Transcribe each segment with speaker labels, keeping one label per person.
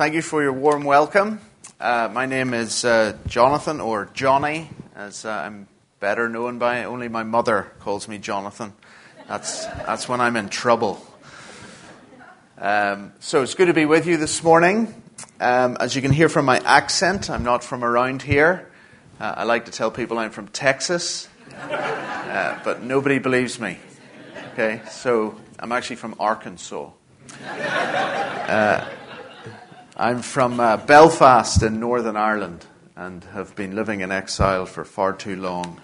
Speaker 1: thank you for your warm welcome. Uh, my name is uh, Jonathan, or Johnny, as uh, I'm better known by. Only my mother calls me Jonathan. That's, that's when I'm in trouble. Um, so it's good to be with you this morning. Um, as you can hear from my accent, I'm not from around here. Uh, I like to tell people I'm from Texas, uh, but nobody believes me. Okay, so I'm actually from Arkansas. I'm from uh, Belfast in Northern Ireland and have been living in exile for far too long.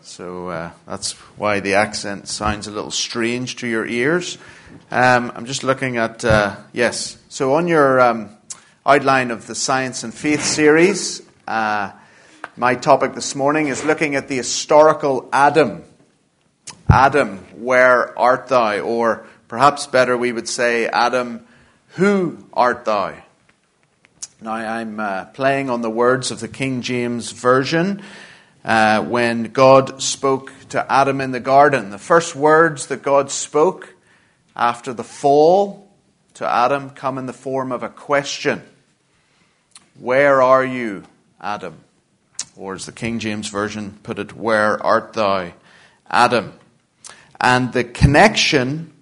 Speaker 1: So uh, that's why the accent sounds a little strange to your ears. Um, I'm just looking at, uh, yes. So on your um, outline of the Science and Faith series, uh, my topic this morning is looking at the historical Adam. Adam, where art thou? Or perhaps better, we would say, Adam, who art thou? Now, I'm uh, playing on the words of the King James Version uh, when God spoke to Adam in the garden. The first words that God spoke after the fall to Adam come in the form of a question Where are you, Adam? Or as the King James Version put it, Where art thou, Adam? And the connection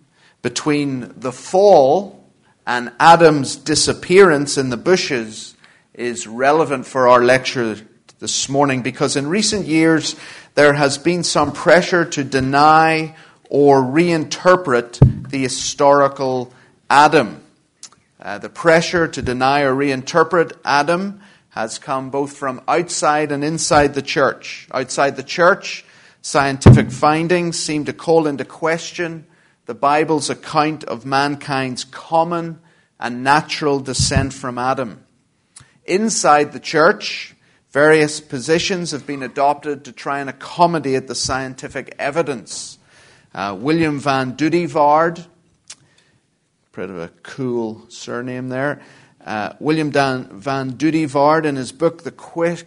Speaker 1: between the fall and Adam's disappearance in the bushes is relevant for our lecture this morning because in recent years there has been some pressure to deny or reinterpret the historical Adam. Uh, the pressure to deny or reinterpret Adam has come both from outside and inside the church. Outside the church, scientific findings seem to call into question the Bible's account of mankind's common and natural descent from Adam. Inside the church, various positions have been adopted to try and accommodate the scientific evidence. Uh, William VanDoodewaard, pretty of a cool surname there. Uh, William Dan, VanDoodewaard, in his book, the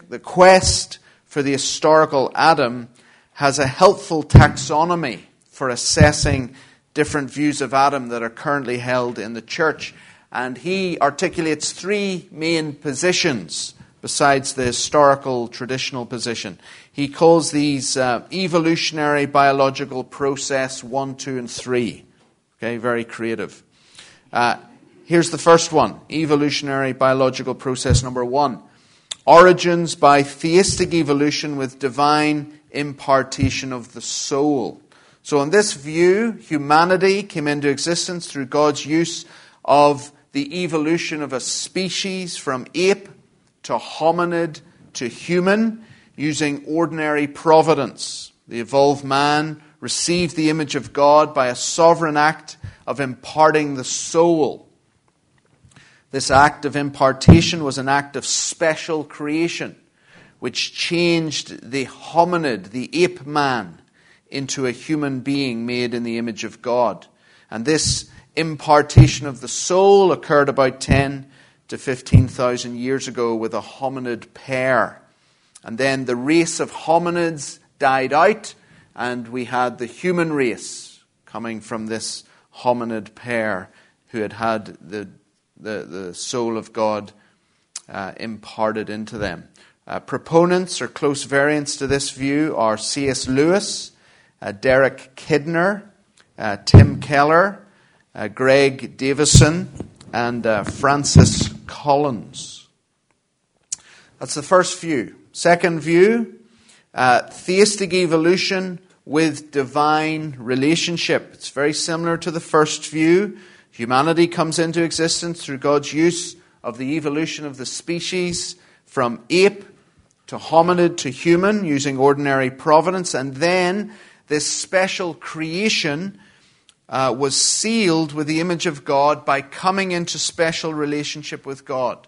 Speaker 1: the Quest for the Historical Adam, has a helpful taxonomy for assessing different views of Adam that are currently held in the church. And he articulates three main positions besides the historical traditional position. He calls these uh, evolutionary biological process 1, 2, and 3. Okay, very creative. Uh, here's the first one evolutionary biological process number one origins by theistic evolution with divine impartation of the soul. So, in this view, humanity came into existence through God's use of the evolution of a species from ape to hominid to human using ordinary providence. The evolved man received the image of God by a sovereign act of imparting the soul. This act of impartation was an act of special creation, which changed the hominid, the ape man, into a human being made in the image of God. And this impartation of the soul occurred about 10 to 15,000 years ago with a hominid pair. And then the race of hominids died out, and we had the human race coming from this hominid pair who had had the, the, the soul of God uh, imparted into them. Uh, proponents or close variants to this view are C.S. Lewis Derek Kidner, uh, Tim Keller, uh, Greg Davison, and uh, Francis Collins. That's the first view. Second view, uh, theistic evolution with divine relationship. It's very similar to the first view. Humanity comes into existence through God's use of the evolution of the species from ape to hominid to human using ordinary providence, and then this special creation uh, was sealed with the image of God by coming into special relationship with God.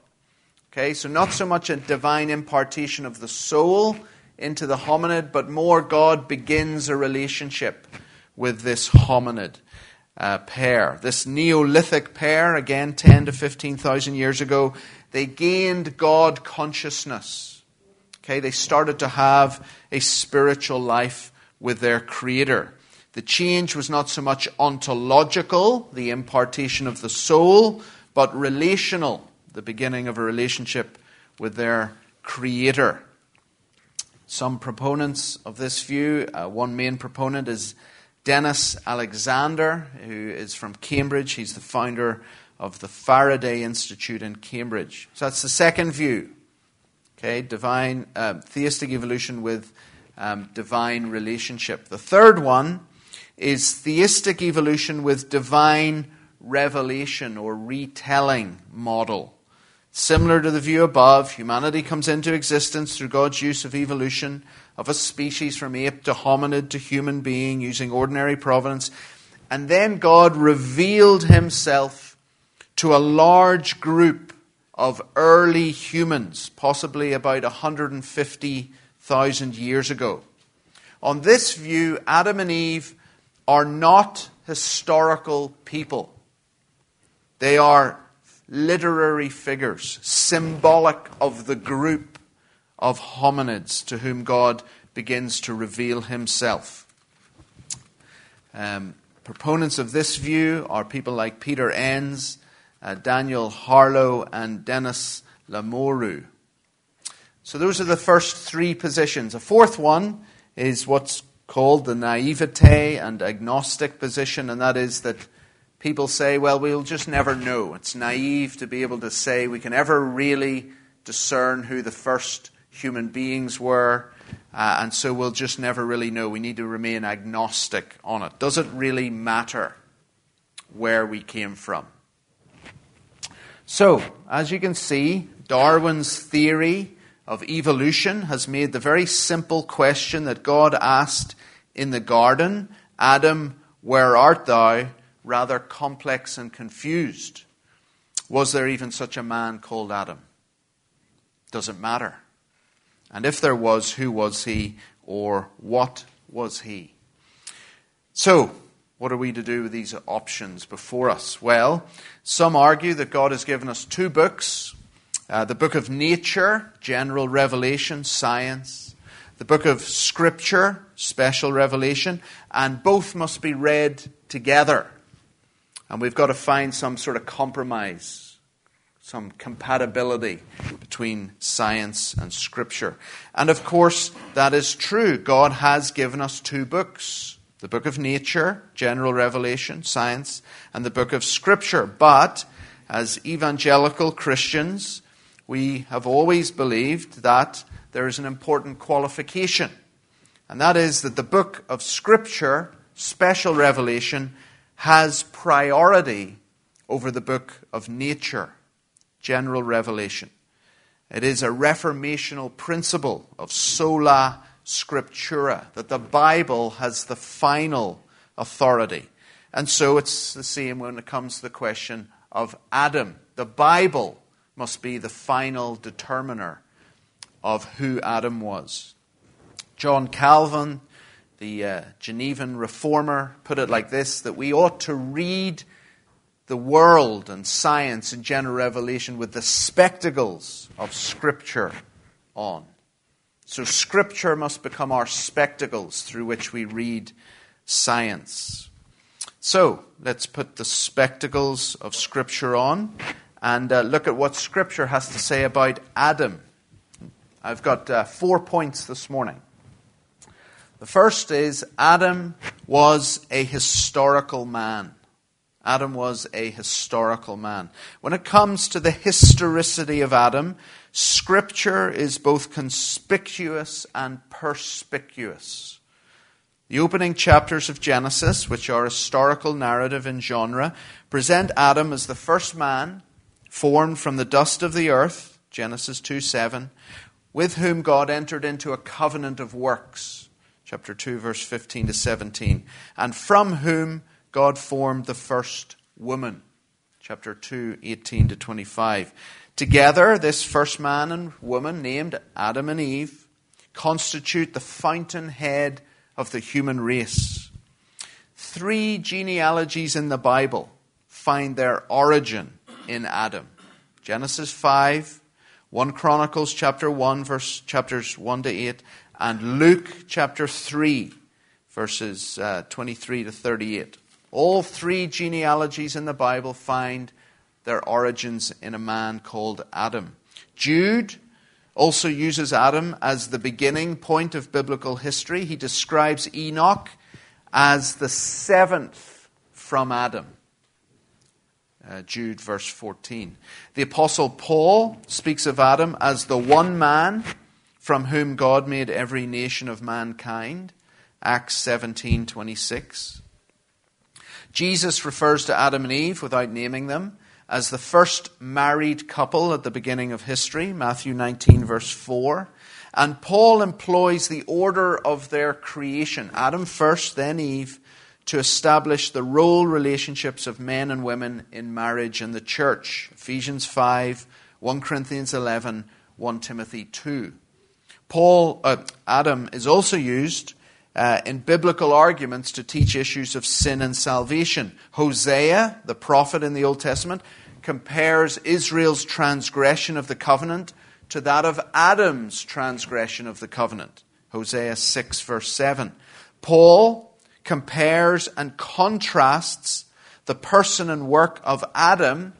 Speaker 1: Okay, so not so much a divine impartation of the soul into the hominid, but more God begins a relationship with this hominid uh, pair. This Neolithic pair, again 10 to 15,000 years ago, they gained God consciousness. Okay, they started to have a spiritual life with their Creator. The change was not so much ontological, the impartation of the soul, but relational, the beginning of a relationship with their Creator. Some proponents of this view, uh, one main proponent is Denis Alexander, who is from Cambridge. He's the founder of the Faraday Institute in Cambridge. So that's the second view. Okay, divine uh, theistic evolution with um, divine relationship. The third one is theistic evolution with divine revelation or retelling model. Similar to the view above, humanity comes into existence through God's use of evolution of a species from ape to hominid to human being using ordinary providence. And then God revealed himself to a large group of early humans, possibly about 150,000 years ago. On this view, Adam and Eve are not historical people. They are literary figures, symbolic of the group of hominids to whom God begins to reveal himself. Um, proponents of this view are people like Peter Enns, uh, Daniel Harlow, and Denis Lamoureux. So those are the first three positions. A fourth one is what's called the naivete and agnostic position, and that is that people say, well, we'll just never know. It's naive to be able to say we can ever really discern who the first human beings were, uh, and so we'll just never really know. We need to remain agnostic on it. Does it really matter where we came from? So, as you can see, Darwin's theory of evolution has made the very simple question that God asked in the garden Adam, where art thou? rather complex and confused. Was there even such a man called Adam? Doesn't matter. And if there was, who was he or what was he? So, what are we to do with these options before us? Well, some argue that God has given us two books uh, the book of nature, general revelation, science, the book of scripture, special revelation, and both must be read together. And we've got to find some sort of compromise, some compatibility between science and scripture. And of course, that is true. God has given us two books the book of nature, general revelation, science, and the book of scripture. But as evangelical Christians, we have always believed that there is an important qualification, and that is that the book of Scripture, special revelation, has priority over the book of nature, general revelation. It is a reformational principle of sola scriptura, that the Bible has the final authority. And so it's the same when it comes to the question of Adam. The Bible must be the final determiner of who Adam was. John Calvin, the uh, Genevan reformer, put it like this that we ought to read the world and science and general revelation with the spectacles of Scripture on. So, Scripture must become our spectacles through which we read science. So, let's put the spectacles of Scripture on and uh, look at what Scripture has to say about Adam. I've got uh, four points this morning. The first is Adam was a historical man. Adam was a historical man. When it comes to the historicity of Adam, Scripture is both conspicuous and perspicuous. The opening chapters of Genesis, which are historical narrative in genre, present Adam as the first man formed from the dust of the earth, Genesis 2 7, with whom God entered into a covenant of works, chapter 2, verse 15 to 17, and from whom God formed the first woman, chapter 2, 18 to 25. Together, this first man and woman, named Adam and Eve, constitute the fountainhead of the human race. Three genealogies in the Bible find their origin in Adam. Genesis 5, 1 Chronicles chapter 1 verse chapters 1 to 8 and Luke chapter 3 verses uh, 23 to 38. All three genealogies in the Bible find their origins in a man called Adam. Jude also uses Adam as the beginning point of biblical history. He describes Enoch as the seventh from Adam. Uh, Jude, verse 14. The Apostle Paul speaks of Adam as the one man from whom God made every nation of mankind. Acts 17 26. Jesus refers to Adam and Eve without naming them as the first married couple at the beginning of history, Matthew 19, verse 4. And Paul employs the order of their creation Adam first, then Eve, to establish the role relationships of men and women in marriage and the church. Ephesians 5, 1 Corinthians 11, 1 Timothy 2. Paul, uh, Adam is also used uh, in biblical arguments to teach issues of sin and salvation. Hosea, the prophet in the Old Testament, compares Israel's transgression of the covenant to that of Adam's transgression of the covenant. Hosea 6, verse 7. Paul compares and contrasts the person and work of Adam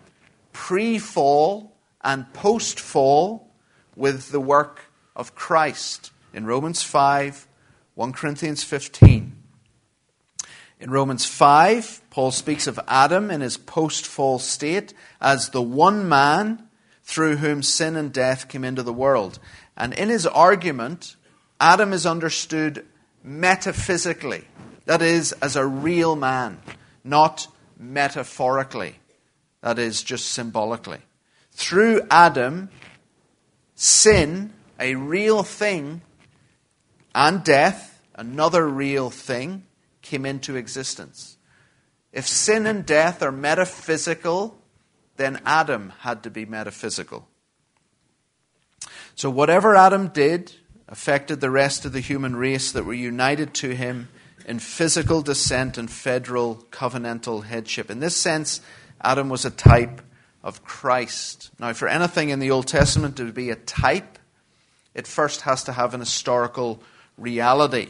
Speaker 1: pre fall and post fall with the work of Christ in Romans 5, 1 Corinthians 15. In Romans 5, Paul speaks of Adam in his post fall state as the one man through whom sin and death came into the world. And in his argument, Adam is understood metaphysically, that is, as a real man, not metaphorically, that is, just symbolically. Through Adam, sin, a real thing, and death, another real thing, came into existence. If sin and death are metaphysical, then Adam had to be metaphysical. So, whatever Adam did affected the rest of the human race that were united to him in physical descent and federal covenantal headship. In this sense, Adam was a type of Christ. Now, for anything in the Old Testament to be a type, it first has to have an historical reality.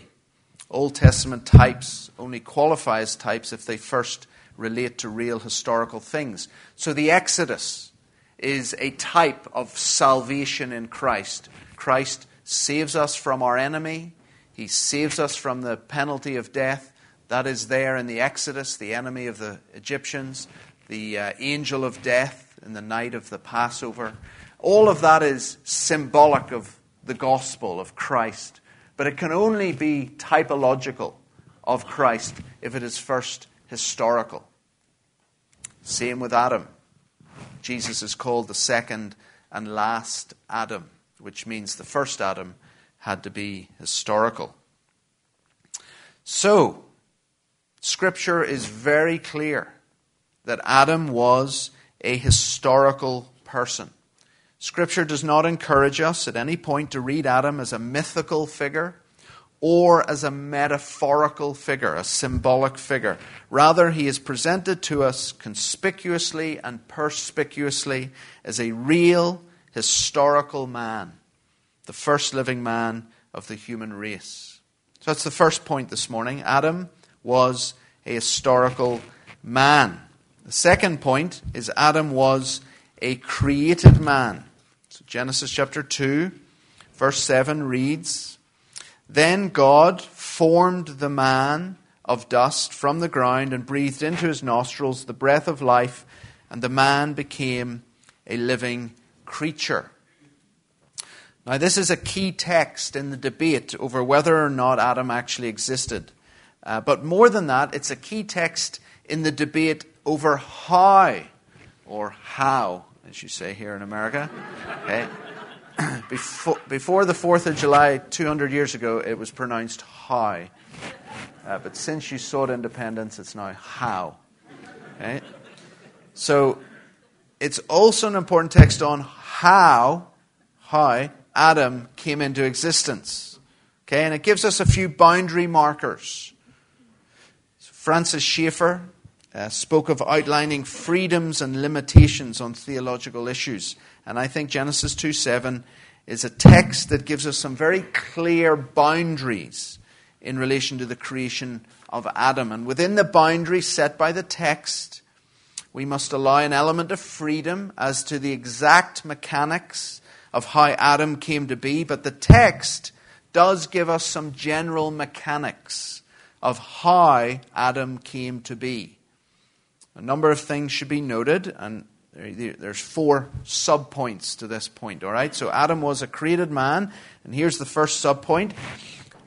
Speaker 1: Old Testament types only qualify as types if they first relate to real historical things. So the Exodus is a type of salvation in Christ. Christ saves us from our enemy, He saves us from the penalty of death. That is there in the Exodus, the enemy of the Egyptians, the uh, angel of death in the night of the Passover. All of that is symbolic of the gospel of Christ, but it can only be typological of Christ if it is first historical. Same with Adam. Jesus is called the second and last Adam, which means the first Adam had to be historical. So, Scripture is very clear that Adam was a historical person. Scripture does not encourage us at any point to read Adam as a mythical figure or as a metaphorical figure, a symbolic figure. Rather, he is presented to us conspicuously and perspicuously as a real historical man, the first living man of the human race. So that's the first point this morning. Adam was a historical man. The second point is Adam was a created man. So Genesis chapter 2, verse 7 reads, then God formed the man of dust from the ground and breathed into his nostrils the breath of life, and the man became a living creature. Now, this is a key text in the debate over whether or not Adam actually existed. Uh, but more than that, it's a key text in the debate over how, or how, as you say here in America. Okay? before, before the 4th of July, 200 years ago, it was pronounced high. Uh, but since you sought independence, it's now how. Okay? So it's also an important text on how, how Adam came into existence. Okay, and it gives us a few boundary markers. Francis Schaeffer uh, spoke of outlining freedoms and limitations on theological issues. And I think Genesis 2 7 is a text that gives us some very clear boundaries in relation to the creation of Adam. And within the boundaries set by the text, We must allow an element of freedom as to the exact mechanics of how Adam came to be, but the text does give us some general mechanics of how Adam came to be. A number of things should be noted, and there's four subpoints to this point, all right? So Adam was a created man, and here's the first subpoint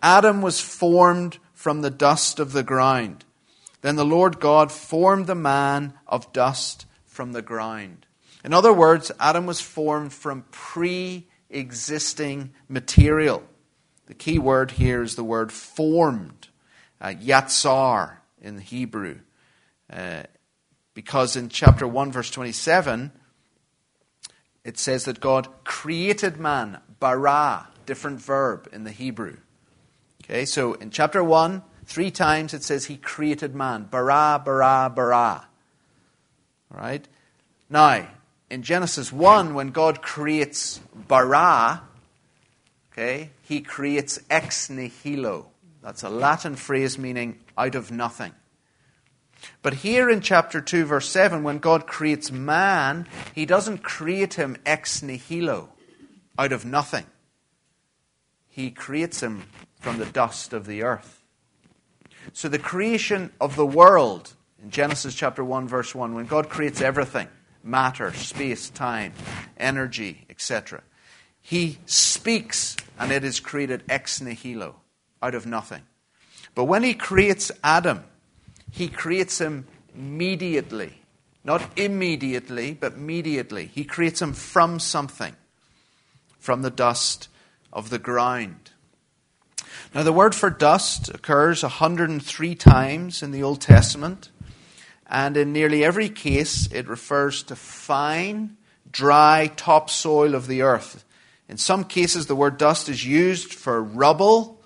Speaker 1: Adam was formed from the dust of the ground. Then the Lord God formed the man of dust from the ground. In other words, Adam was formed from pre existing material. The key word here is the word formed, uh, yatsar in the Hebrew. Uh, because in chapter 1, verse 27, it says that God created man, bara, different verb in the Hebrew. Okay, so in chapter 1, three times it says he created man, bara, bara, bara. All right? Now, in Genesis 1, when God creates bara, okay, he creates ex nihilo. That's a Latin phrase meaning out of nothing. But here in chapter 2, verse 7, when God creates man, he doesn't create him ex nihilo, out of nothing. He creates him from the dust of the earth. So the creation of the world, in Genesis chapter 1, verse 1, when God creates everything matter, space, time, energy, etc. He speaks and it is created ex nihilo, out of nothing. But when he creates Adam, he creates him immediately. Not immediately, but immediately. He creates him from something, from the dust of the ground. Now, the word for dust occurs 103 times in the Old Testament, and in nearly every case, it refers to fine, dry topsoil of the earth. In some cases, the word dust is used for rubble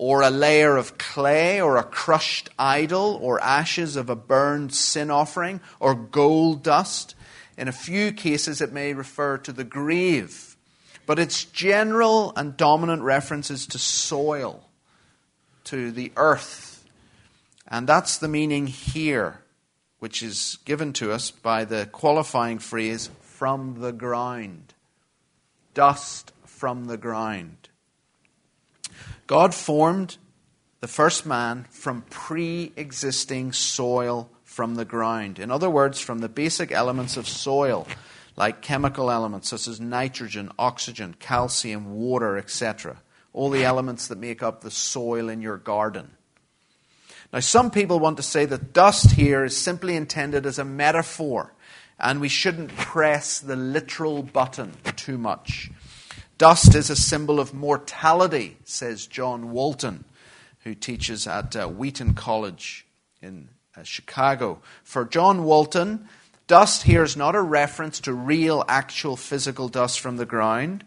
Speaker 1: or a layer of clay, or a crushed idol, or ashes of a burned sin offering, or gold dust. In a few cases, it may refer to the grave. But its general and dominant references to soil, to the earth. And that's the meaning here, which is given to us by the qualifying phrase, from the ground. Dust from the ground. God formed the first man from pre existing soil from the ground. In other words, from the basic elements of soil, like chemical elements such as nitrogen, oxygen, calcium, water, etc. All the elements that make up the soil in your garden. Now, some people want to say that dust here is simply intended as a metaphor, and we shouldn't press the literal button too much. Dust is a symbol of mortality, says John Walton, who teaches at uh, Wheaton College in uh, Chicago. For John Walton, dust here is not a reference to real, actual physical dust from the ground.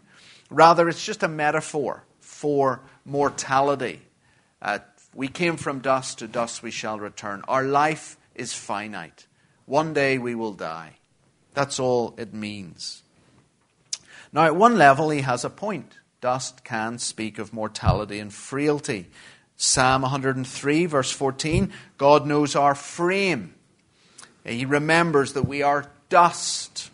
Speaker 1: Rather, it's just a metaphor for mortality. Uh, we came from dust, to dust we shall return. Our life is finite. One day we will die. That's all it means. Now, at one level, he has a point. Dust can speak of mortality and frailty. Psalm 103, verse 14 God knows our frame. He remembers that we are dust.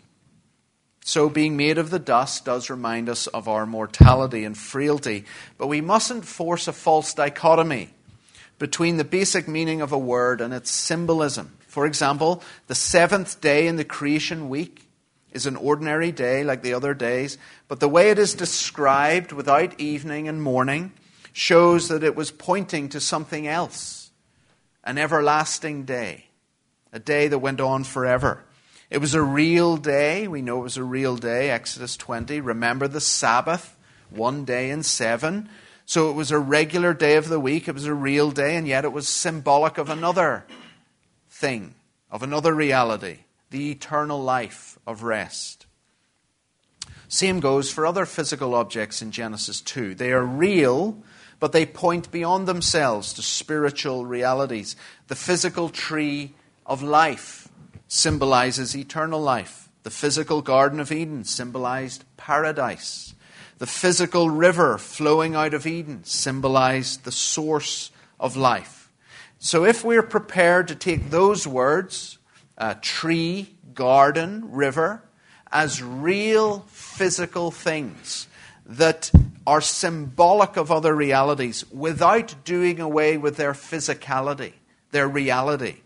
Speaker 1: So, being made of the dust does remind us of our mortality and frailty. But we mustn't force a false dichotomy between the basic meaning of a word and its symbolism. For example, the seventh day in the creation week is an ordinary day like the other days, but the way it is described without evening and morning shows that it was pointing to something else an everlasting day, a day that went on forever. It was a real day. We know it was a real day, Exodus 20. Remember the Sabbath, one day in seven. So it was a regular day of the week. It was a real day, and yet it was symbolic of another thing, of another reality the eternal life of rest. Same goes for other physical objects in Genesis 2. They are real, but they point beyond themselves to spiritual realities. The physical tree of life symbolizes eternal life. The physical Garden of Eden symbolized paradise. The physical river flowing out of Eden symbolized the source of life. So if we're prepared to take those words uh, tree, garden, river as real physical things that are symbolic of other realities without doing away with their physicality, their reality,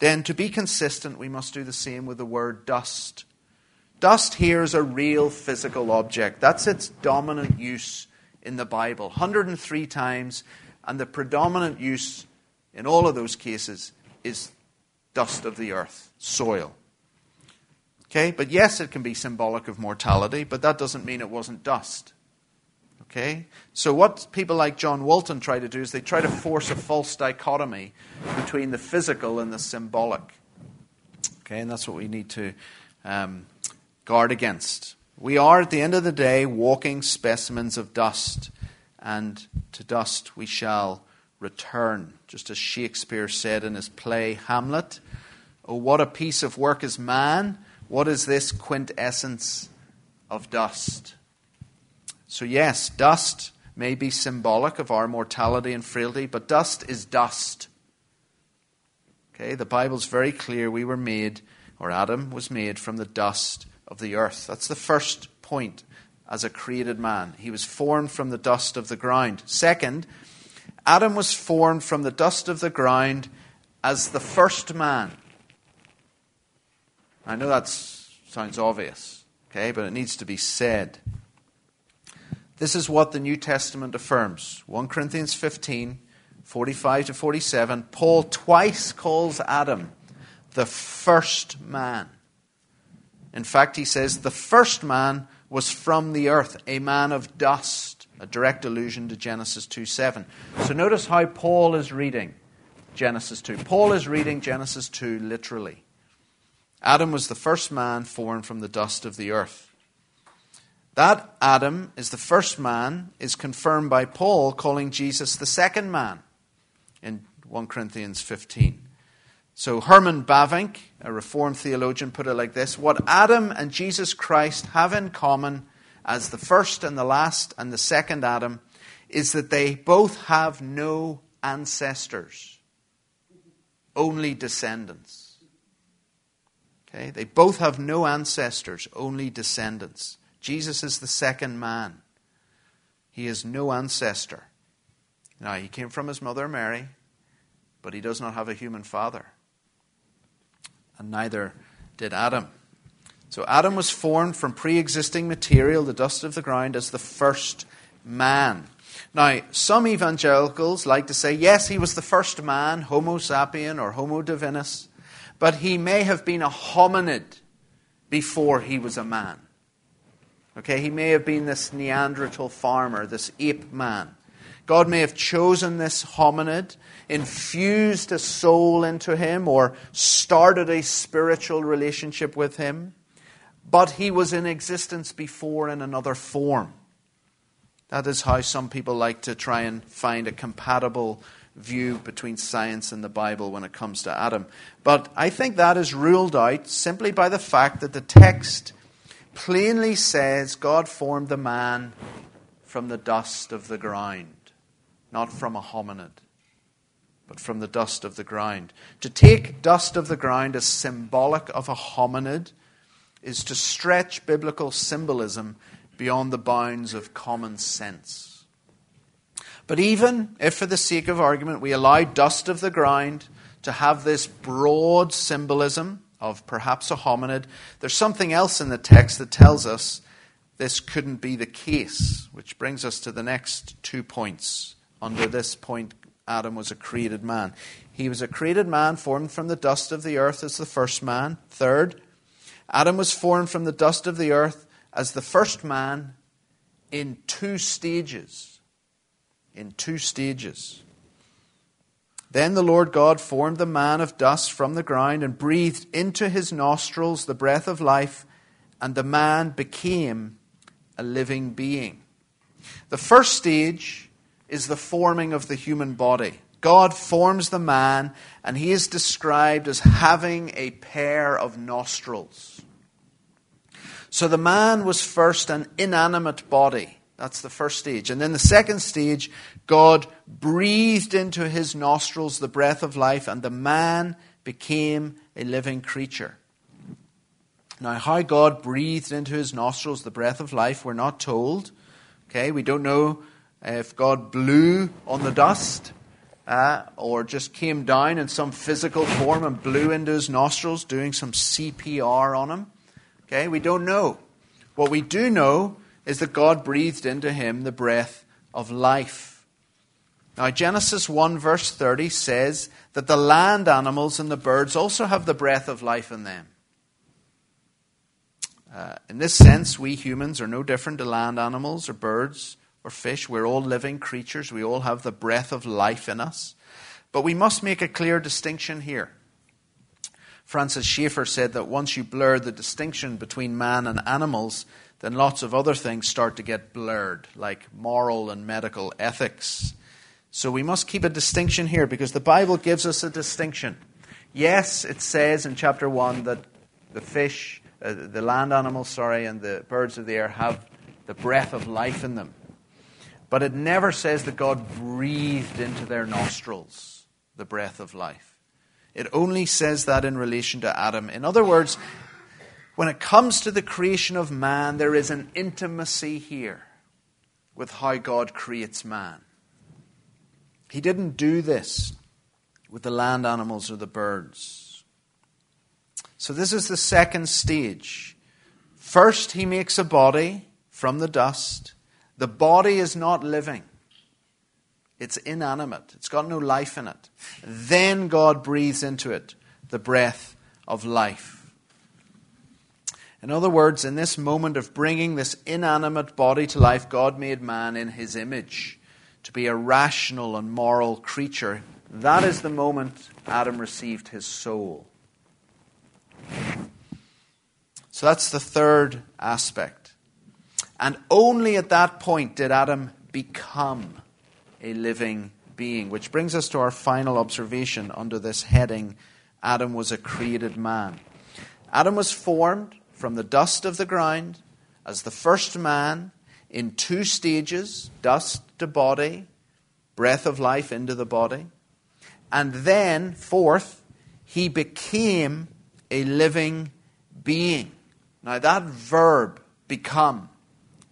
Speaker 1: then to be consistent, we must do the same with the word dust. Dust here is a real physical object. That's its dominant use in the Bible 103 times, and the predominant use in all of those cases is dust of the earth, soil. Okay, but yes, it can be symbolic of mortality, but that doesn't mean it wasn't dust. Okay? So, what people like John Walton try to do is they try to force a false dichotomy between the physical and the symbolic. Okay, and that's what we need to um, guard against. We are, at the end of the day, walking specimens of dust, and to dust we shall return. Just as Shakespeare said in his play Hamlet Oh, what a piece of work is man! What is this quintessence of dust? So, yes, dust may be symbolic of our mortality and frailty, but dust is dust. Okay, the Bible's very clear we were made, or Adam was made from the dust of the earth. That's the first point as a created man. He was formed from the dust of the ground. Second, Adam was formed from the dust of the ground as the first man. I know that sounds obvious, okay, but it needs to be said. This is what the New Testament affirms. 1 Corinthians 15, 45 to 47. Paul twice calls Adam the first man. In fact, he says the first man was from the earth, a man of dust, a direct allusion to Genesis 2 7. So notice how Paul is reading Genesis 2. Paul is reading Genesis 2 literally. Adam was the first man formed from the dust of the earth. That Adam is the first man is confirmed by Paul calling Jesus the second man in 1 Corinthians 15. So Herman Bavinck, a Reformed theologian, put it like this What Adam and Jesus Christ have in common as the first and the last and the second Adam is that they both have no ancestors, only descendants. Okay? They both have no ancestors, only descendants. Jesus is the second man. He has no ancestor. Now, he came from his mother Mary, but he does not have a human father. And neither did Adam. So, Adam was formed from pre existing material, the dust of the ground, as the first man. Now, some evangelicals like to say, yes, he was the first man, Homo sapien or Homo divinus, but he may have been a hominid before he was a man. Okay, he may have been this Neanderthal farmer, this ape man. God may have chosen this hominid, infused a soul into him, or started a spiritual relationship with him, but he was in existence before in another form. That is how some people like to try and find a compatible view between science and the Bible when it comes to Adam. But I think that is ruled out simply by the fact that the text plainly says God formed the man from the dust of the ground, not from a hominid, but from the dust of the ground. To take dust of the ground as symbolic of a hominid is to stretch biblical symbolism beyond the bounds of common sense. But even if, for the sake of argument, we allow dust of the ground to have this broad symbolism, of perhaps a hominid. There's something else in the text that tells us this couldn't be the case, which brings us to the next two points. Under this point, Adam was a created man. He was a created man formed from the dust of the earth as the first man. Third, Adam was formed from the dust of the earth as the first man in two stages. In two stages. Then the Lord God formed the man of dust from the ground and breathed into his nostrils the breath of life, and the man became a living being. The first stage is the forming of the human body. God forms the man, and he is described as having a pair of nostrils. So the man was first an inanimate body. That's the first stage. And then the second stage, God breathed into his nostrils the breath of life, and the man became a living creature. Now, how God breathed into his nostrils the breath of life, we're not told. Okay, we don't know if God blew on the dust uh, or just came down in some physical form and blew into his nostrils, doing some CPR on him. Okay, we don't know. What we do know is that God breathed into him the breath of life. Now, Genesis 1, verse 30 says that the land animals and the birds also have the breath of life in them. Uh, in this sense, we humans are no different to land animals or birds or fish. We're all living creatures. We all have the breath of life in us. But we must make a clear distinction here. Francis Schaeffer said that once you blur the distinction between man and animals, then lots of other things start to get blurred, like moral and medical ethics. So we must keep a distinction here because the Bible gives us a distinction. Yes, it says in chapter 1 that the fish, uh, the land animals, sorry, and the birds of the air have the breath of life in them. But it never says that God breathed into their nostrils the breath of life. It only says that in relation to Adam. In other words, when it comes to the creation of man, there is an intimacy here with how God creates man. He didn't do this with the land animals or the birds. So, this is the second stage. First, he makes a body from the dust. The body is not living, it's inanimate, it's got no life in it. Then God breathes into it the breath of life. In other words, in this moment of bringing this inanimate body to life, God made man in his image to be a rational and moral creature. That is the moment Adam received his soul. So that's the third aspect. And only at that point did Adam become a living being, which brings us to our final observation under this heading Adam was a created man. Adam was formed from the dust of the ground as the first man in two stages dust to body, breath of life into the body. And then, fourth, he became a living being. Now, that verb, become,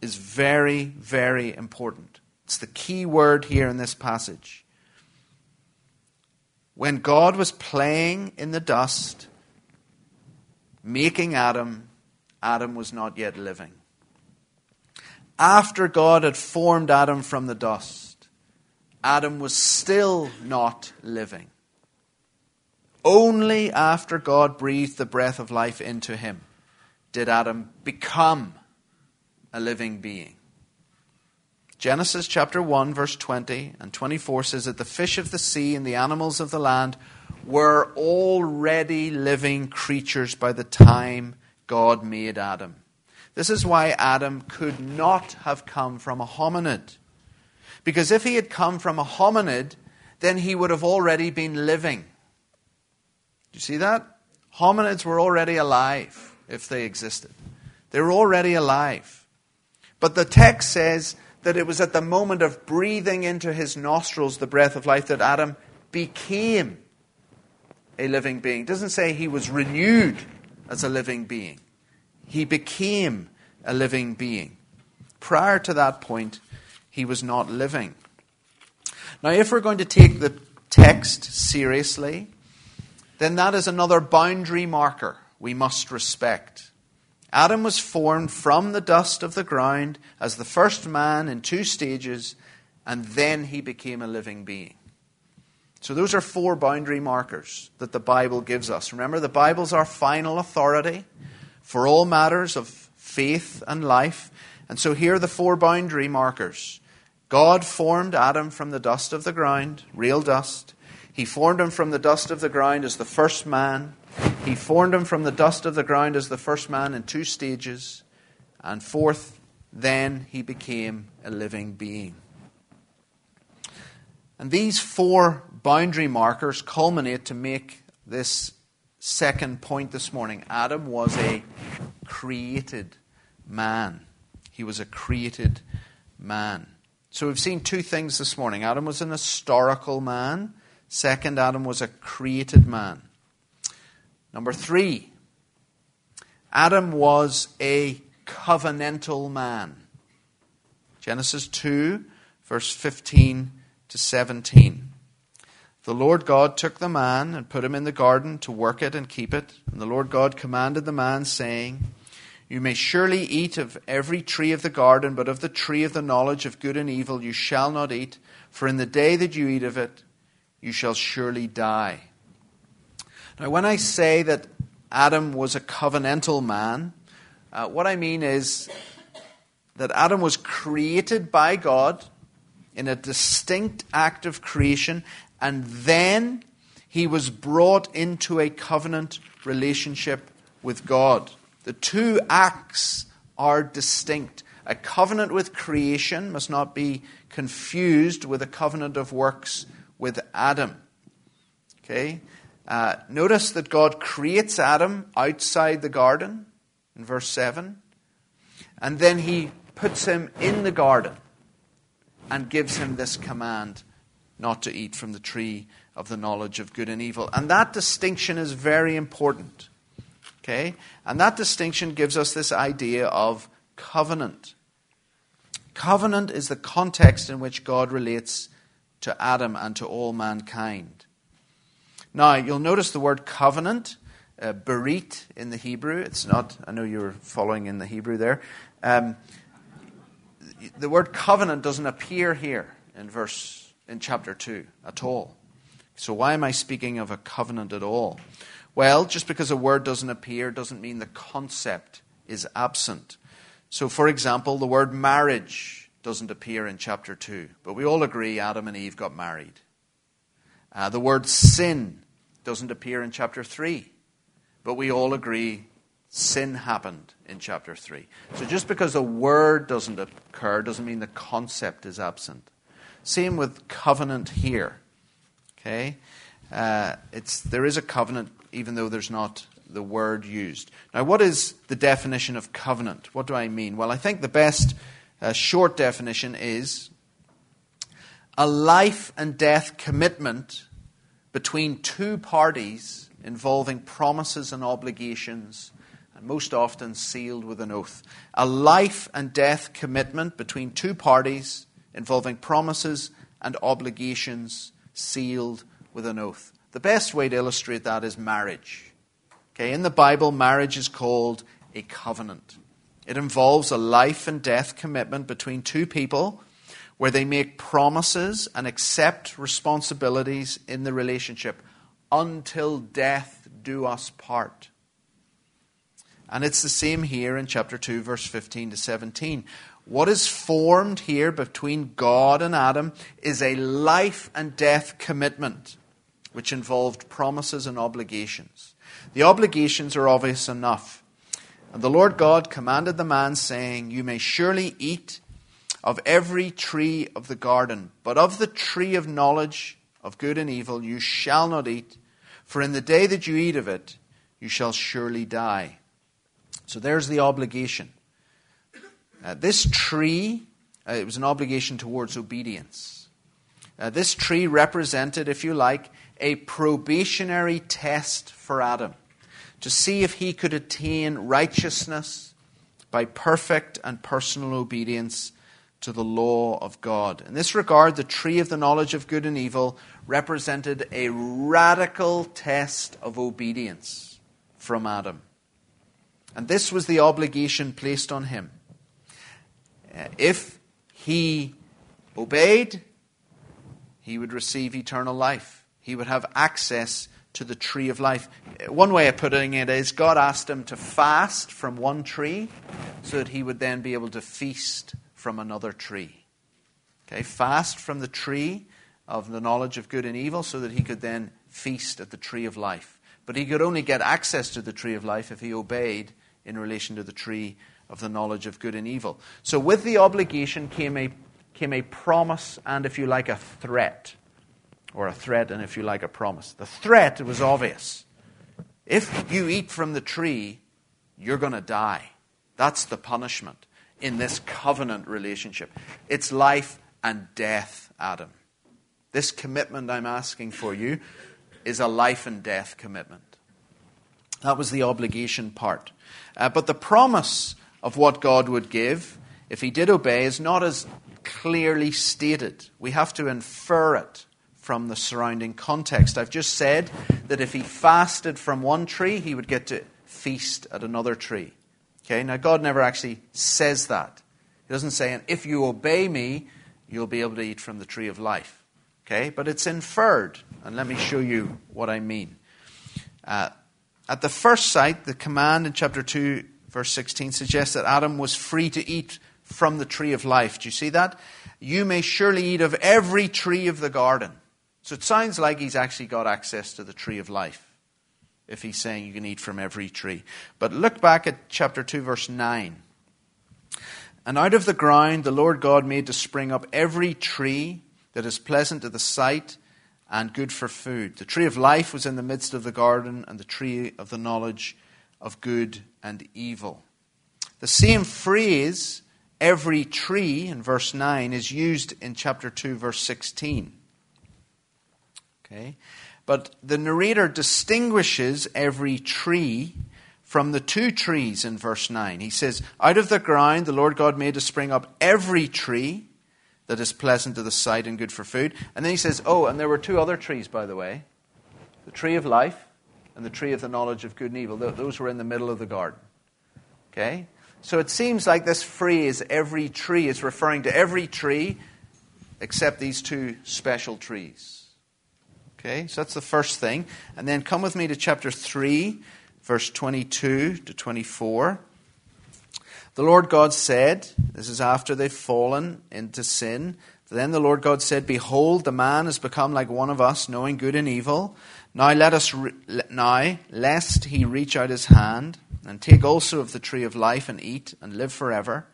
Speaker 1: is very, very important. It's the key word here in this passage. When God was playing in the dust, making Adam, Adam was not yet living. After God had formed Adam from the dust, Adam was still not living. Only after God breathed the breath of life into him did Adam become a living being. Genesis chapter 1, verse 20 and 24 says that the fish of the sea and the animals of the land were already living creatures by the time God made Adam. This is why Adam could not have come from a hominid. Because if he had come from a hominid, then he would have already been living. Do you see that? Hominids were already alive if they existed. They were already alive. But the text says that it was at the moment of breathing into his nostrils the breath of life that Adam became a living being. It doesn't say he was renewed as a living being. He became a living being. Prior to that point, he was not living. Now, if we're going to take the text seriously, then that is another boundary marker we must respect. Adam was formed from the dust of the ground as the first man in two stages, and then he became a living being. So, those are four boundary markers that the Bible gives us. Remember, the Bible's our final authority for all matters of faith and life. And so, here are the four boundary markers God formed Adam from the dust of the ground, real dust. He formed him from the dust of the ground as the first man. He formed him from the dust of the ground as the first man in two stages. And fourth, then he became a living being. And these four boundary markers culminate to make this second point this morning. Adam was a created man. He was a created man. So we've seen two things this morning. Adam was an historical man. Second, Adam was a created man. Number three, Adam was a covenantal man. Genesis 2, verse 15 to 17. The Lord God took the man and put him in the garden to work it and keep it. And the Lord God commanded the man, saying, You may surely eat of every tree of the garden, but of the tree of the knowledge of good and evil you shall not eat, for in the day that you eat of it, you shall surely die. Now, when I say that Adam was a covenantal man, uh, what I mean is that Adam was created by God in a distinct act of creation and then he was brought into a covenant relationship with God. The two acts are distinct. A covenant with creation must not be confused with a covenant of works with Adam. Okay? Uh, notice that God creates Adam outside the garden in verse 7, and then he puts him in the garden and gives him this command not to eat from the tree of the knowledge of good and evil. And that distinction is very important. Okay? And that distinction gives us this idea of covenant. Covenant is the context in which God relates to Adam and to all mankind. Now, you'll notice the word covenant, uh, berit in the Hebrew. It's not, I know you were following in the Hebrew there. Um, the word covenant doesn't appear here in verse in chapter 2 at all. So, why am I speaking of a covenant at all? Well, just because a word doesn't appear doesn't mean the concept is absent. So, for example, the word marriage doesn't appear in chapter 2, but we all agree Adam and Eve got married. Uh, the word sin doesn't appear in chapter 3, but we all agree sin happened in chapter 3. So, just because a word doesn't occur doesn't mean the concept is absent. Same with covenant here. Okay? Uh, it's, there is a covenant, even though there's not the word used. Now, what is the definition of covenant? What do I mean? Well, I think the best uh, short definition is a life and death commitment between two parties involving promises and obligations, and most often sealed with an oath. A life and death commitment between two parties involving promises and obligations sealed with an oath. The best way to illustrate that is marriage. Okay, in the Bible, marriage is called a covenant. It involves a life and death commitment between two people where they make promises and accept responsibilities in the relationship until death do us part. And it's the same here in chapter 2, verse 15 to 17. What is formed here between God and Adam is a life and death commitment, which involved promises and obligations. The obligations are obvious enough. And the Lord God commanded the man, saying, You may surely eat of every tree of the garden, but of the tree of knowledge of good and evil you shall not eat, for in the day that you eat of it, you shall surely die. So there's the obligation. Uh, this tree, uh, it was an obligation towards obedience. Uh, this tree represented, if you like, a probationary test for Adam to see if he could attain righteousness by perfect and personal obedience to the law of God. In this regard, the tree of the knowledge of good and evil represented a radical test of obedience from Adam. And this was the obligation placed on him uh, if he obeyed, he would receive eternal life. He would have access to the tree of life. Uh, one way of putting it is God asked him to fast from one tree so that he would then be able to feast from another tree. Okay, fast from the tree of the knowledge of good and evil so that he could then feast at the tree of life. But he could only get access to the tree of life if he obeyed in relation to the tree of the knowledge of good and evil. So with the obligation came a, came a promise and, if you like, a threat. Or a threat and, if you like, a promise. The threat was obvious. If you eat from the tree, you're going to die. That's the punishment in this covenant relationship. It's life and death, Adam. This commitment I'm asking for you is a life and death commitment. That was the obligation part. Uh, but the promise of what God would give, if he did obey, is not as clearly stated. We have to infer it from the surrounding context. I've just said that if he fasted from one tree, he would get to feast at another tree. Okay, now God never actually says that. He doesn't say, and if you obey me, you'll be able to eat from the tree of life. Okay, but it's inferred, and let me show you what I mean. Uh, at the first sight, the command in chapter 2, verse 16, suggests that Adam was free to eat from the tree of life. Do you see that? You may surely eat of every tree of the garden. So it sounds like he's actually got access to the tree of life if he's saying you can eat from every tree. But look back at chapter 2, verse 9. And out of the ground the Lord God made to spring up every tree that is pleasant to the sight and good for food. The tree of life was in the midst of the garden, and the tree of the knowledge of good and evil. The same phrase, every tree, in verse 9, is used in chapter 2, verse 16. Okay? But the narrator distinguishes every tree from the two trees in verse 9. He says, Out of the ground the Lord God made to spring up every tree that is pleasant to the sight and good for food. And then he says, Oh, and there were two other trees, by the way the tree of life and the tree of the knowledge of good and evil. Those were in the middle of the garden. Okay? So it seems like this phrase, every tree, is referring to every tree except these two special trees. Okay? So that's the first thing. And then come with me to chapter 3, verse 22 to 24. The Lord God said, this is after they've fallen into sin. Then the Lord God said, Behold, the man has become like one of us, knowing good and evil. Now let us re- now, lest he reach out his hand and take also of the tree of life and eat and live forever.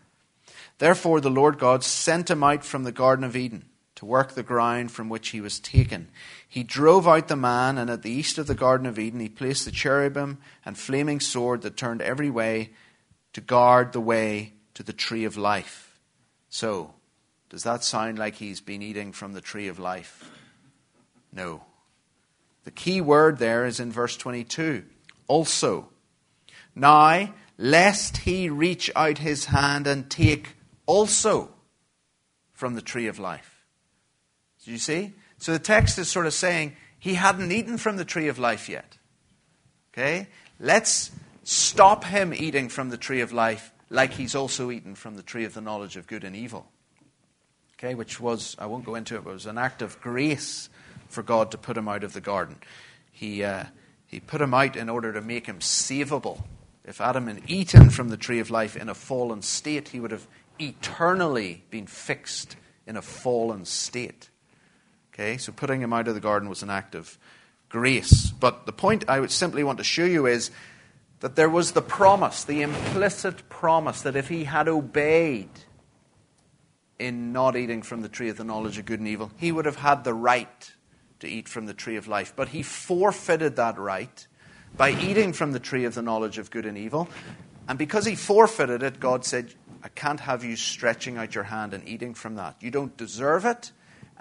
Speaker 1: Therefore the Lord God sent him out from the Garden of Eden to work the ground from which he was taken. He drove out the man, and at the east of the Garden of Eden he placed the cherubim and flaming sword that turned every way to guard the way to the tree of life. So, does that sound like he's been eating from the tree of life? No. The key word there is in verse 22 also. Now, lest he reach out his hand and take also from the tree of life. Do you see? So the text is sort of saying he hadn't eaten from the tree of life yet. Okay? Let's stop him eating from the tree of life like he's also eaten from the tree of the knowledge of good and evil. Okay, which was, I won't go into it, but it was an act of grace for God to put him out of the garden. He, uh, he put him out in order to make him savable. If Adam had eaten from the tree of life in a fallen state, he would have eternally been fixed in a fallen state. Okay, so putting him out of the garden was an act of grace. But the point I would simply want to show you is that there was the promise, the implicit promise, that if he had obeyed in not eating from the tree of the knowledge of good and evil, he would have had the right to eat from the tree of life. But he forfeited that right by eating from the tree of the knowledge of good and evil. And because he forfeited it, God said, I can't have you stretching out your hand and eating from that. You don't deserve it.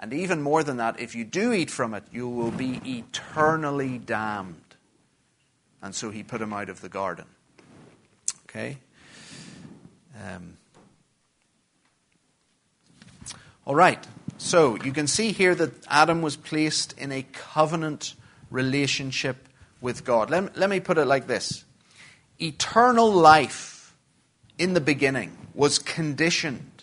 Speaker 1: And even more than that, if you do eat from it, you will be eternally damned. And so he put him out of the garden. Okay? Um, all right. So you can see here that Adam was placed in a covenant relationship with God. Let, let me put it like this Eternal life in the beginning was conditioned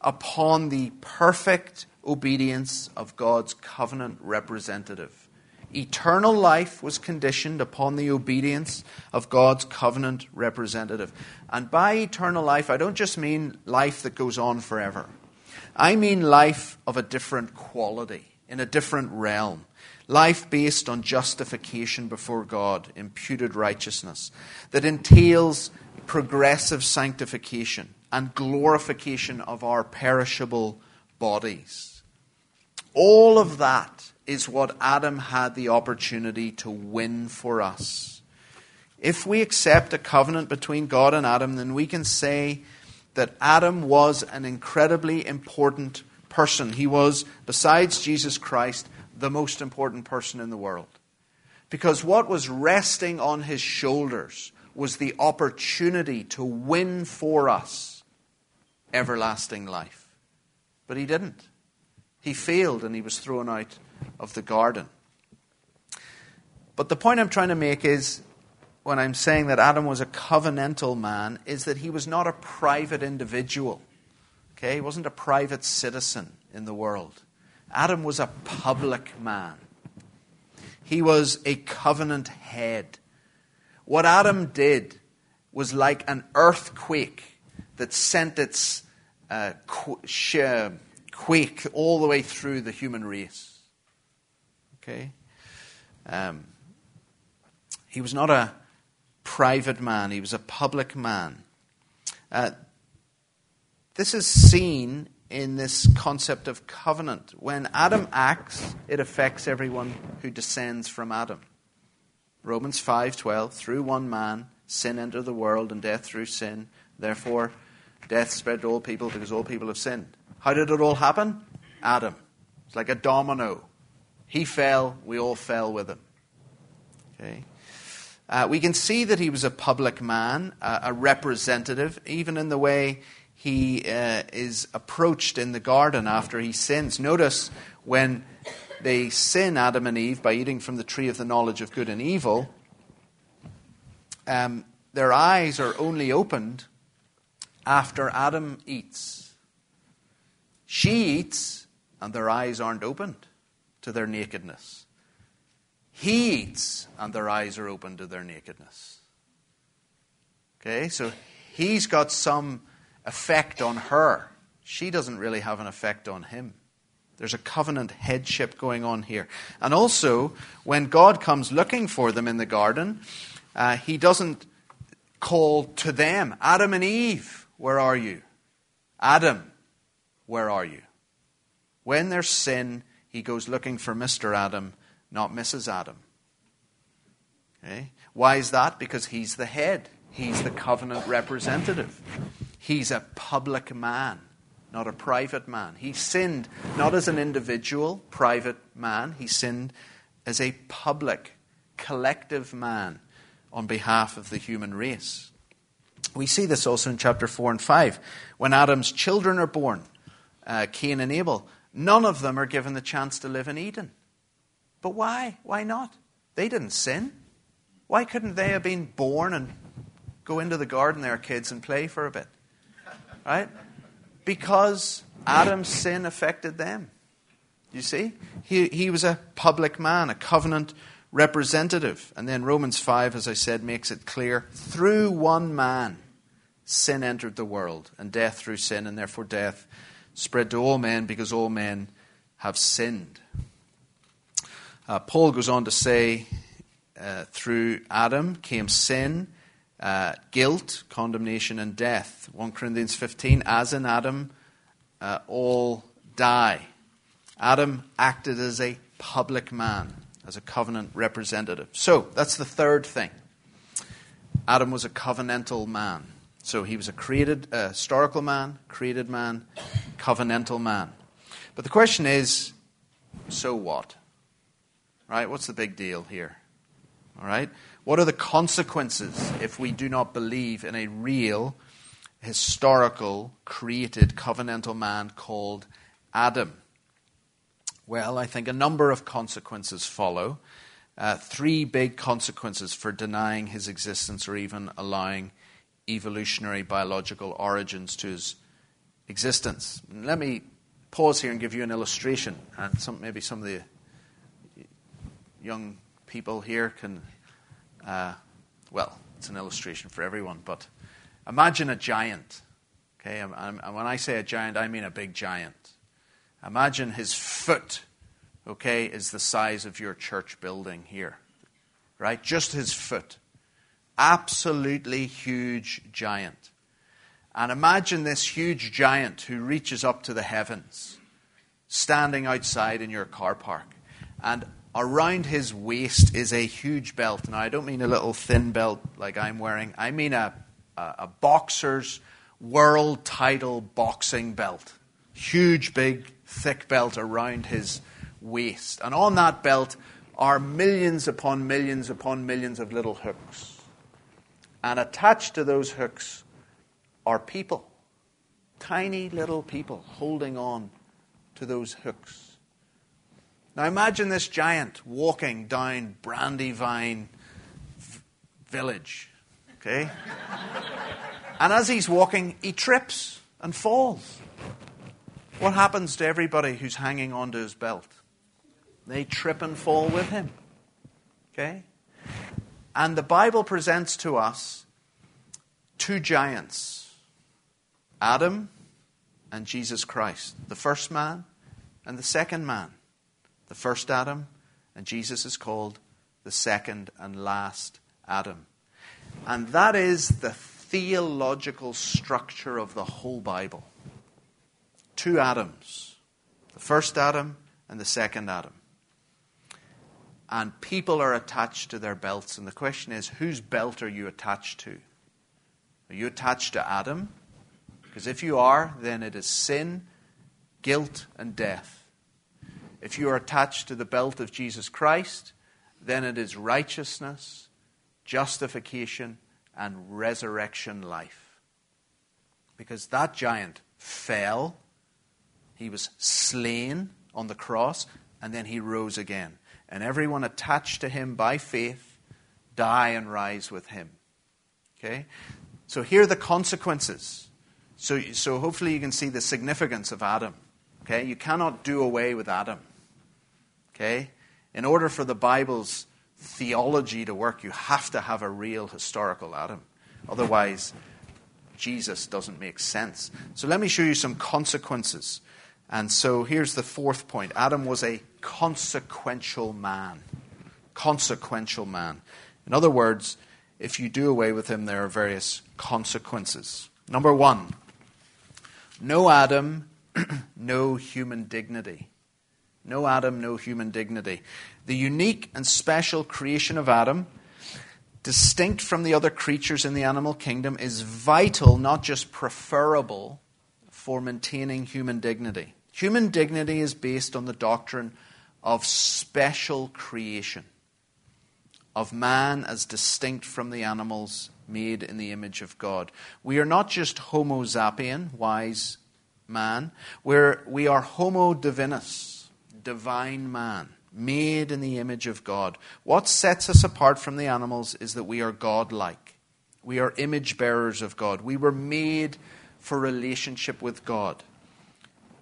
Speaker 1: upon the perfect obedience of God's covenant representative eternal life was conditioned upon the obedience of God's covenant representative. And by eternal life, I don't just mean life that goes on forever, I mean life of a different quality, in a different realm. Life based on justification before God, imputed righteousness, that entails progressive sanctification and glorification of our perishable bodies. All of that is what Adam had the opportunity to win for us. If we accept a covenant between God and Adam, then we can say that Adam was an incredibly important person. He was, besides Jesus Christ, the most important person in the world. Because what was resting on his shoulders was the opportunity to win for us everlasting life. But he didn't. He failed and he was thrown out of the garden. But the point I'm trying to make is when I'm saying that Adam was a covenantal man, is that he was not a private individual. Okay? He wasn't a private citizen in the world. Adam was a public man. He was a covenant head. What Adam did was like an earthquake that sent its uh, quake all the way through the human race. Okay? Um, he was not a private man, he was a public man. Uh, this is seen in this concept of covenant. When Adam acts, it affects everyone who descends from Adam. Romans 5:12 through one man sin entered the world and death through sin therefore death spread to all people because all people have sinned. How did it all happen? Adam. It's like a domino. He fell, we all fell with him. Okay. Uh, we can see that he was a public man, uh, a representative, even in the way he uh, is approached in the garden after he sins. Notice when they sin, Adam and Eve, by eating from the tree of the knowledge of good and evil, um, their eyes are only opened after Adam eats. She eats, and their eyes aren't opened to their nakedness. He eats, and their eyes are open to their nakedness. Okay, so he's got some effect on her. She doesn't really have an effect on him. There's a covenant headship going on here. And also, when God comes looking for them in the garden, uh, he doesn't call to them, Adam and Eve, where are you? Adam, where are you? When there's sin, he goes looking for Mr. Adam not Mrs. Adam. Okay? Why is that? Because he's the head, he's the covenant representative. He's a public man, not a private man. He sinned not as an individual, private man, he sinned as a public, collective man on behalf of the human race. We see this also in chapter 4 and 5. When Adam's children are born, uh, Cain and Abel, none of them are given the chance to live in Eden. But why? Why not? They didn't sin. Why couldn't they have been born and go into the garden there, kids, and play for a bit? Right? Because Adam's sin affected them. You see? He, he was a public man, a covenant representative. And then Romans 5, as I said, makes it clear through one man, sin entered the world, and death through sin, and therefore death spread to all men because all men have sinned. Uh, Paul goes on to say, uh, through Adam came sin, uh, guilt, condemnation, and death. 1 Corinthians 15, as in Adam, uh, all die. Adam acted as a public man, as a covenant representative. So, that's the third thing. Adam was a covenantal man. So he was a created, uh, historical man, created man, covenantal man. But the question is so what? Right? What's the big deal here? All right? What are the consequences if we do not believe in a real, historical, created, covenantal man called Adam? Well, I think a number of consequences follow. Uh, three big consequences for denying his existence or even allowing evolutionary biological origins to his existence. Let me pause here and give you an illustration, and some, maybe some of the young people here can, uh, well, it's an illustration for everyone, but imagine a giant. Okay, and when I say a giant, I mean a big giant. Imagine his foot, okay, is the size of your church building here, right? Just his foot. Absolutely huge giant. And imagine this huge giant who reaches up to the heavens, standing outside in your car park. And around his waist is a huge belt. Now, I don't mean a little thin belt like I'm wearing, I mean a, a, a boxer's world title boxing belt. Huge, big, thick belt around his waist. And on that belt, are millions upon millions upon millions of little hooks. And attached to those hooks are people. Tiny little people holding on to those hooks. Now imagine this giant walking down Brandywine v- Village. Okay? and as he's walking, he trips and falls. What happens to everybody who's hanging onto his belt? They trip and fall with him. Okay? And the Bible presents to us two giants Adam and Jesus Christ, the first man and the second man. The first Adam, and Jesus is called the second and last Adam. And that is the theological structure of the whole Bible. Two Adams the first Adam and the second Adam. And people are attached to their belts. And the question is whose belt are you attached to? Are you attached to Adam? Because if you are, then it is sin, guilt, and death. If you are attached to the belt of Jesus Christ, then it is righteousness, justification, and resurrection life. Because that giant fell, he was slain on the cross, and then he rose again. And everyone attached to him by faith die and rise with him. Okay? So here are the consequences. So, so hopefully you can see the significance of Adam. Okay? You cannot do away with Adam. Okay? In order for the Bible's theology to work, you have to have a real historical Adam. Otherwise, Jesus doesn't make sense. So let me show you some consequences. And so here's the fourth point Adam was a consequential man. Consequential man. In other words, if you do away with him, there are various consequences. Number one, no Adam, no human dignity. No Adam, no human dignity. The unique and special creation of Adam, distinct from the other creatures in the animal kingdom, is vital, not just preferable, for maintaining human dignity. Human dignity is based on the doctrine of special creation, of man as distinct from the animals made in the image of God. We are not just Homo sapien, wise man, We're, we are Homo divinus divine man, made in the image of God. What sets us apart from the animals is that we are God like. We are image bearers of God. We were made for relationship with God.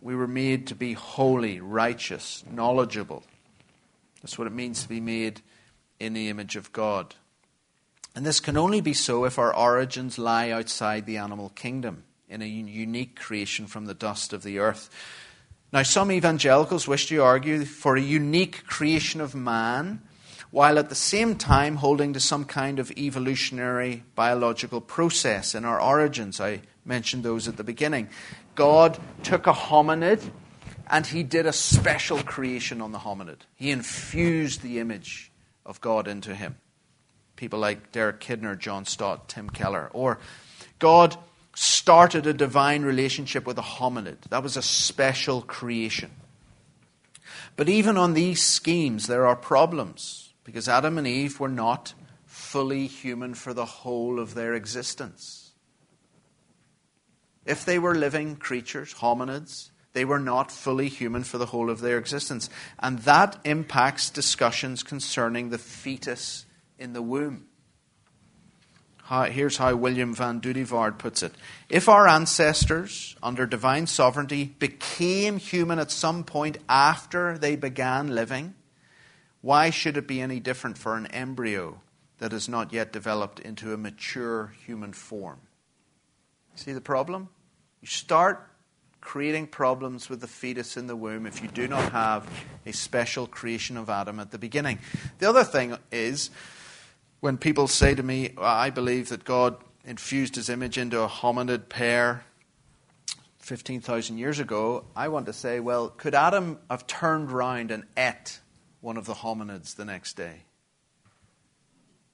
Speaker 1: We were made to be holy, righteous, knowledgeable. That's what it means to be made in the image of God. And this can only be so if our origins lie outside the animal kingdom, in a unique creation from the dust of the earth. Now, some evangelicals wish to argue for a unique creation of man, while at the same time holding to some kind of evolutionary biological process in our origins. I mentioned those at the beginning. God took a hominid and he did a special creation on the hominid. He infused the image of God into him. People like Derek Kidner, John Stott, Tim Keller. Or God started a divine relationship with a hominid. That was a special creation. But even on these schemes, there are problems because Adam and Eve were not fully human for the whole of their existence. If they were living creatures, hominids, they were not fully human for the whole of their existence. And that impacts discussions concerning the fetus in the womb here's how William VanDoodewaard puts it. If our ancestors, under divine sovereignty, became human at some point after they began living, why should it be any different for an embryo that has not yet developed into a mature human form? See the problem? You start creating problems with the fetus in the womb if you do not have a special creation of Adam at the beginning. The other thing is, when people say to me, I believe that God infused his image into a hominid pair 15,000 years ago, I want to say, well, could Adam have turned round and ate one of the hominids the next day?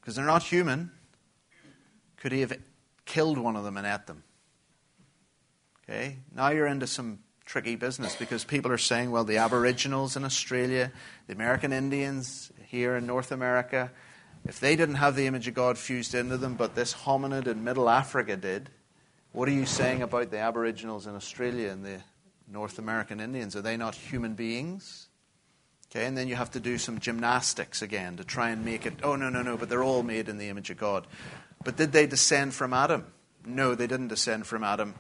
Speaker 1: Because they're not human. Could he have killed one of them and ate them? Okay, now you're into some tricky business because people are saying, well, the Aboriginals in Australia, the American Indians here in North America, if they didn't have the image of God fused into them, but this hominid in Middle Africa did, what are you saying about the Aboriginals in Australia and the North American Indians? Are they not human beings? Okay, and then you have to do some gymnastics again to try and make it, oh, no, no, no, but they're all made in the image of God. But did they descend from Adam? No, they didn't descend from Adam.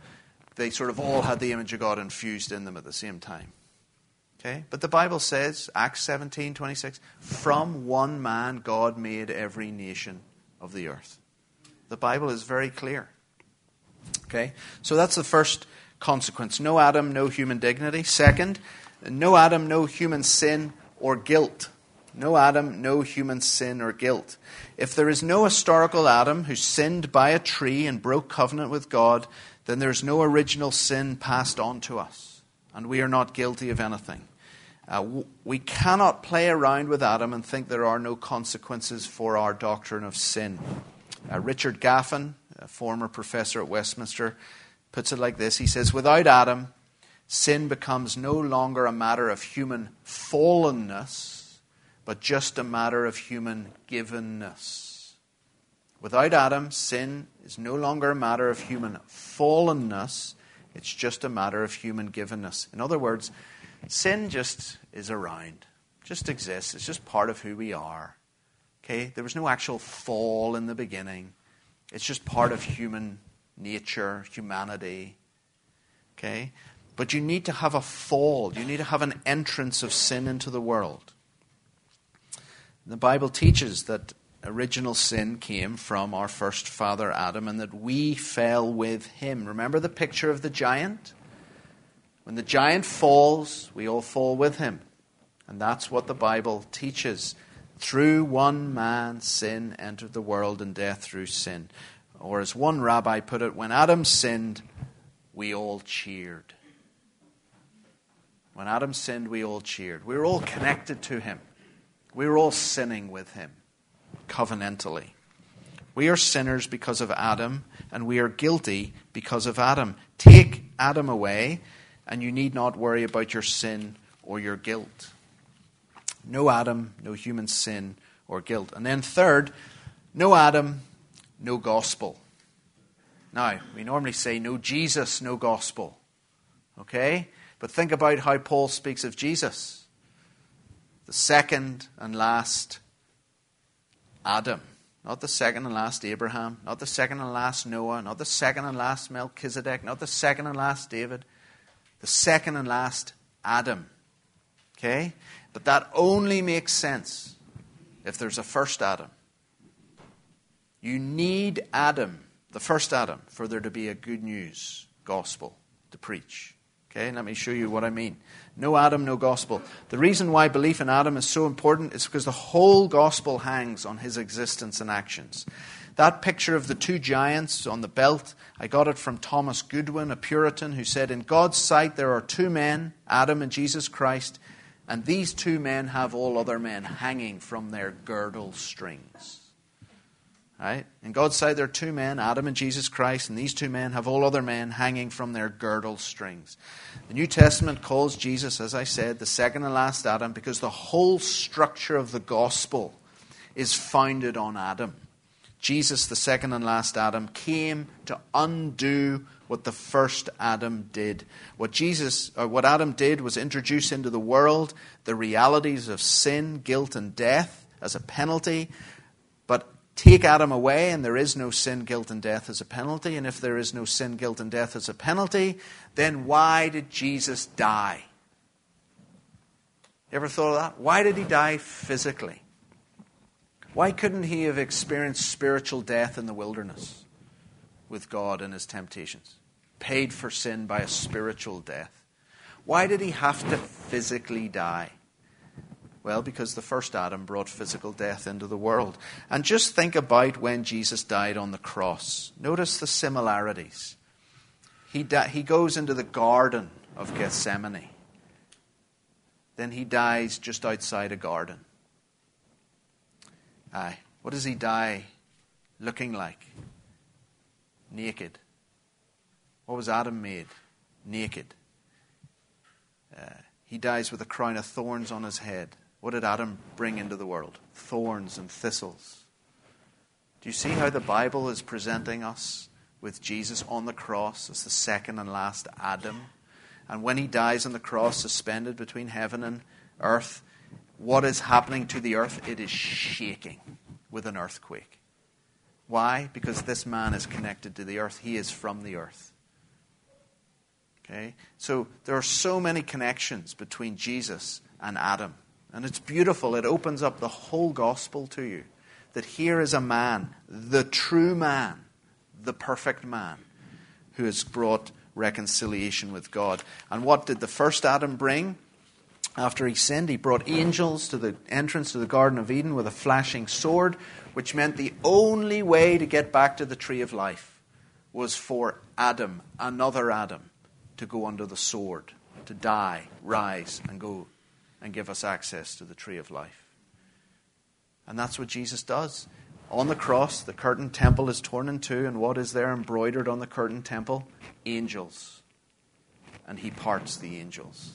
Speaker 1: They sort of all had the image of God infused in them at the same time. Okay? But the Bible says, Acts 17, 26, from one man God made every nation of the earth. The Bible is very clear. Okay? So that's the first consequence. No Adam, no human dignity. Second, no Adam, no human sin or guilt. No Adam, no human sin or guilt. If there is no historical Adam who sinned by a tree and broke covenant with God, then there's no original sin passed on to us, and we are not guilty of anything. Uh, we cannot play around with Adam and think there are no consequences for our doctrine of sin. Uh, Richard Gaffin, a former professor at Westminster, puts it like this He says, Without Adam, sin becomes no longer a matter of human fallenness, but just a matter of human givenness. Without Adam, sin is no longer a matter of human fallenness, it's just a matter of human givenness. In other words, sin just is around, just exists. It's just part of who we are. Okay? There was no actual fall in the beginning. It's just part of human nature, humanity. Okay? But you need to have a fall. You need to have an entrance of sin into the world. The Bible teaches that original sin came from our first father Adam and that we fell with him. Remember the picture of the giant? When the giant falls, we all fall with him. And that's what the Bible teaches. Through one man, sin entered the world, and death through sin. Or, as one rabbi put it, when Adam sinned, we all cheered. When Adam sinned, we all cheered. We were all connected to him. We were all sinning with him, covenantally. We are sinners because of Adam, and we are guilty because of Adam. Take Adam away, and you need not worry about your sin or your guilt. No Adam, no human sin or guilt. And then, third, no Adam, no gospel. Now, we normally say no Jesus, no gospel. Okay? But think about how Paul speaks of Jesus the second and last Adam. Not the second and last Abraham, not the second and last Noah, not the second and last Melchizedek, not the second and last David, the second and last Adam. Okay? But that only makes sense if there's a first Adam. You need Adam, the first Adam, for there to be a good news gospel to preach. Okay, let me show you what I mean. No Adam, no gospel. The reason why belief in Adam is so important is because the whole gospel hangs on his existence and actions. That picture of the two giants on the belt, I got it from Thomas Goodwin, a Puritan, who said, In God's sight, there are two men, Adam and Jesus Christ. And these two men have all other men hanging from their girdle strings. Right? In God's sight, there are two men, Adam and Jesus Christ, and these two men have all other men hanging from their girdle strings. The New Testament calls Jesus, as I said, the second and last Adam because the whole structure of the gospel is founded on Adam. Jesus, the second and last Adam, came to undo what the first Adam did. What Jesus or what Adam did was introduce into the world the realities of sin, guilt and death as a penalty. But take Adam away and there is no sin, guilt and death as a penalty. And if there is no sin, guilt and death as a penalty, then why did Jesus die? You ever thought of that? Why did he die physically? Why couldn't he have experienced spiritual death in the wilderness? with God and his temptations, paid for sin by a spiritual death. Why did he have to physically die? Well, because the first Adam brought physical death into the world. And just think about when Jesus died on the cross. Notice the similarities. He, di- he goes into the Garden of Gethsemane. Then he dies just outside a garden. Aye. What does he die looking like? naked. What was Adam made? Naked. Uh, he dies with a crown of thorns on his head. What did Adam bring into the world? Thorns and thistles. Do you see how the Bible is presenting us with Jesus on the cross as the second and last Adam? And when he dies on the cross, suspended between heaven and earth, what is happening to the earth? It is shaking with an earthquake. Why? Because this man is connected to the earth. He is from the earth. Okay? So there are so many connections between Jesus and Adam. And it's beautiful. It opens up the whole gospel to you. That here is a man, the true man, the perfect man, who has brought reconciliation with God. And what did the first Adam bring? After he sinned, he brought angels to the entrance to the Garden of Eden with a flashing sword, which meant the only way to get back to the tree of life was for Adam, another Adam, to go under the sword, to die, rise, and go and give us access to the tree of life. And that's what Jesus does. On the cross, the curtain temple is torn in two, and what is there embroidered on the curtain temple? Angels. And he parts the angels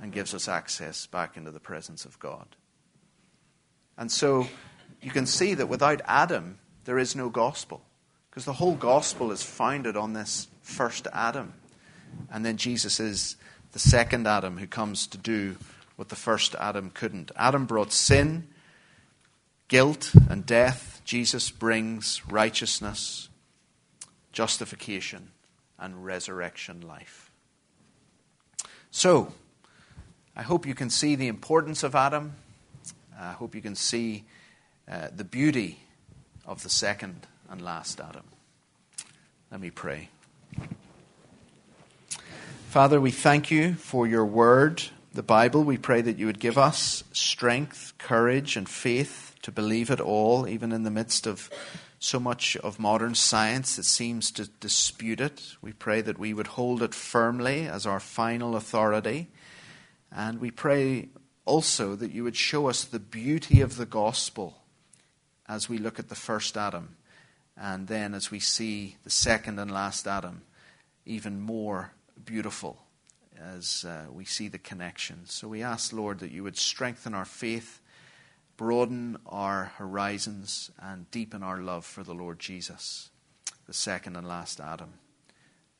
Speaker 1: and gives us access back into the presence of God. And so you can see that without Adam, there is no gospel. Because the whole gospel is founded on this first Adam. And then Jesus is the second Adam who comes to do what the first Adam couldn't. Adam brought sin, guilt, and death. Jesus brings righteousness, justification, and resurrection life. So, I hope you can see the importance of Adam. I hope you can see uh, the beauty of the second and last Adam. Let me pray. Father, we thank you for your word, the Bible. We pray that you would give us strength, courage, and faith to believe it all, even in the midst of so much of modern science that seems to dispute it. We pray that we would hold it firmly as our final authority. And we pray also that you would show us the beauty of the gospel as we look at the first Adam, and then as we see the second and last Adam, even more beautiful as uh, we see the connection. So we ask, Lord, that you would strengthen our faith, broaden our horizons, and deepen our love for the Lord Jesus, the second and last Adam.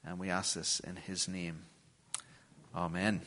Speaker 1: And we ask this in his name. Amen.